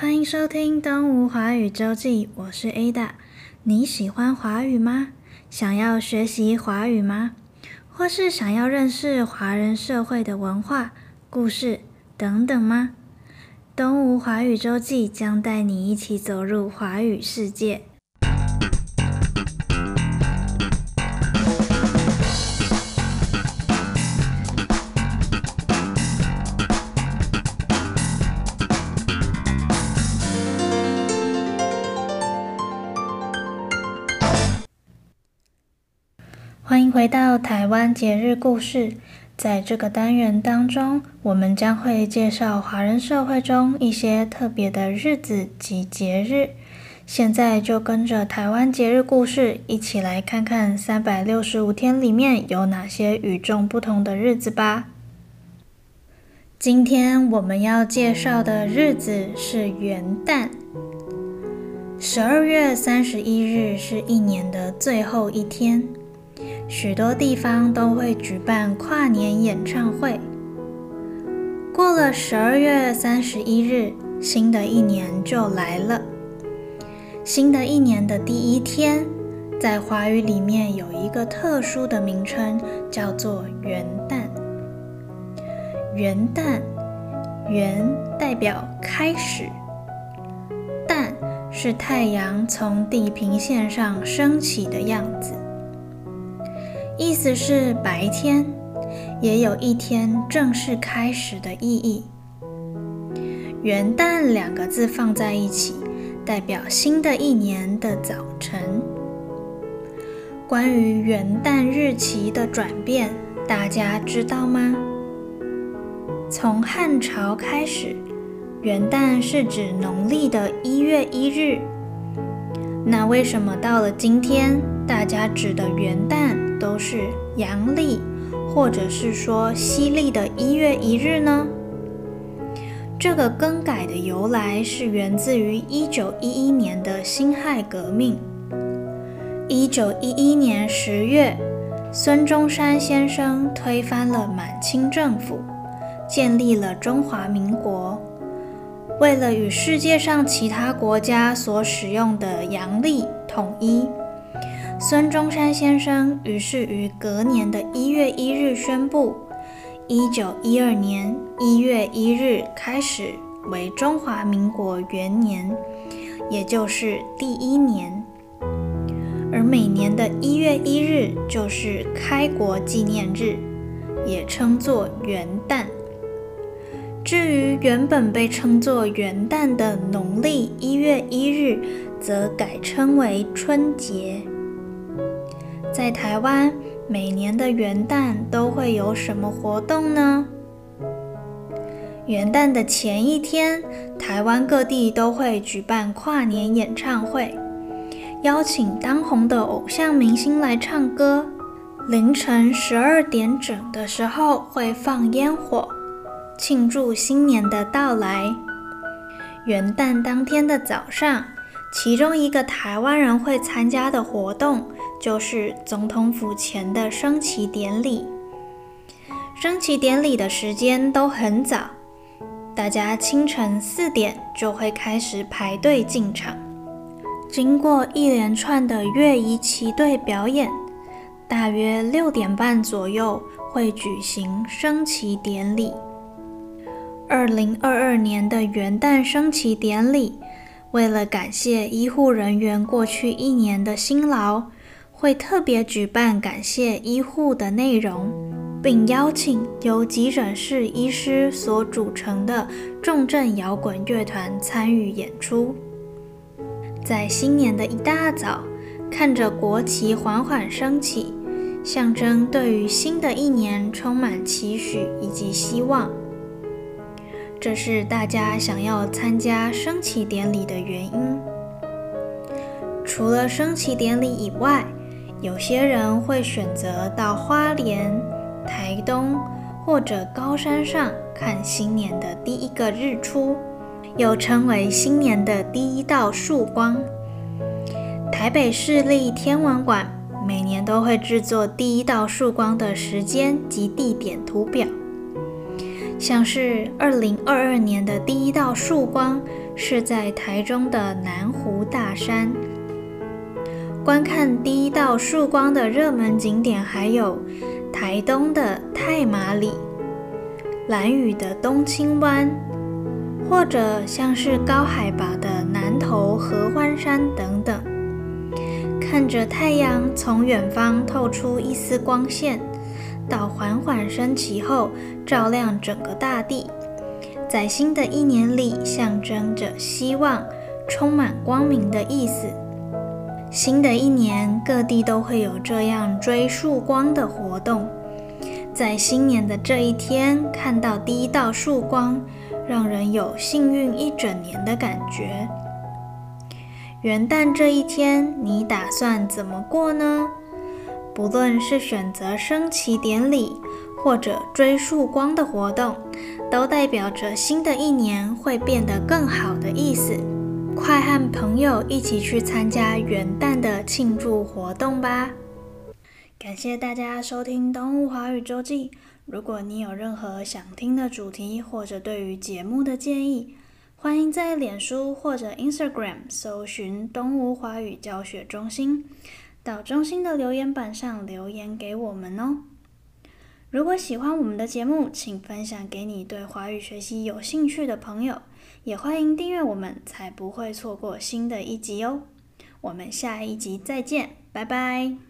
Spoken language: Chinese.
欢迎收听《东吴华语周记》，我是 Ada。你喜欢华语吗？想要学习华语吗？或是想要认识华人社会的文化、故事等等吗？《东吴华语周记》将带你一起走入华语世界。回到台湾节日故事。在这个单元当中，我们将会介绍华人社会中一些特别的日子及节日。现在就跟着台湾节日故事一起来看看三百六十五天里面有哪些与众不同的日子吧。今天我们要介绍的日子是元旦。十二月三十一日是一年的最后一天。许多地方都会举办跨年演唱会。过了十二月三十一日，新的一年就来了。新的一年的第一天，在华语里面有一个特殊的名称，叫做元旦。元旦，元代表开始，旦是太阳从地平线上升起的样子。意思是白天，也有一天正式开始的意义。元旦两个字放在一起，代表新的一年的早晨。关于元旦日期的转变，大家知道吗？从汉朝开始，元旦是指农历的一月一日。那为什么到了今天，大家指的元旦都是阳历，或者是说西历的一月一日呢？这个更改的由来是源自于一九一一年的辛亥革命。一九一一年十月，孙中山先生推翻了满清政府，建立了中华民国。为了与世界上其他国家所使用的阳历统一，孙中山先生于是于隔年的一月一日宣布，一九一二年一月一日开始为中华民国元年，也就是第一年，而每年的一月一日就是开国纪念日，也称作元旦。至于原本被称作元旦的农历一月一日，则改称为春节。在台湾，每年的元旦都会有什么活动呢？元旦的前一天，台湾各地都会举办跨年演唱会，邀请当红的偶像明星来唱歌。凌晨十二点整的时候会放烟火。庆祝新年的到来。元旦当天的早上，其中一个台湾人会参加的活动，就是总统府前的升旗典礼。升旗典礼的时间都很早，大家清晨四点就会开始排队进场。经过一连串的乐仪旗队表演，大约六点半左右会举行升旗典礼。二零二二年的元旦升旗典礼，为了感谢医护人员过去一年的辛劳，会特别举办感谢医护的内容，并邀请由急诊室医师所组成的重症摇滚乐团参与演出。在新年的一大早，看着国旗缓缓升起，象征对于新的一年充满期许以及希望。这是大家想要参加升旗典礼的原因。除了升旗典礼以外，有些人会选择到花莲、台东或者高山上看新年的第一个日出，又称为新年的第一道曙光。台北市立天文馆每年都会制作第一道曙光的时间及地点图表。像是二零二二年的第一道曙光是在台中的南湖大山。观看第一道曙光的热门景点还有台东的太麻里、兰屿的东清湾，或者像是高海拔的南投合欢山等等。看着太阳从远方透出一丝光线，到缓缓升起后照亮整个大地，在新的一年里象征着希望，充满光明的意思。新的一年，各地都会有这样追曙光的活动。在新年的这一天，看到第一道曙光，让人有幸运一整年的感觉。元旦这一天，你打算怎么过呢？不论是选择升旗典礼，或者追曙光的活动，都代表着新的一年会变得更好的意思。快和朋友一起去参加元旦的庆祝活动吧！感谢大家收听《东吴华语周记》。如果你有任何想听的主题，或者对于节目的建议，欢迎在脸书或者 Instagram 搜寻“东吴华语教学中心”，到中心的留言板上留言给我们哦。如果喜欢我们的节目，请分享给你对华语学习有兴趣的朋友，也欢迎订阅我们，才不会错过新的一集哦。我们下一集再见，拜拜。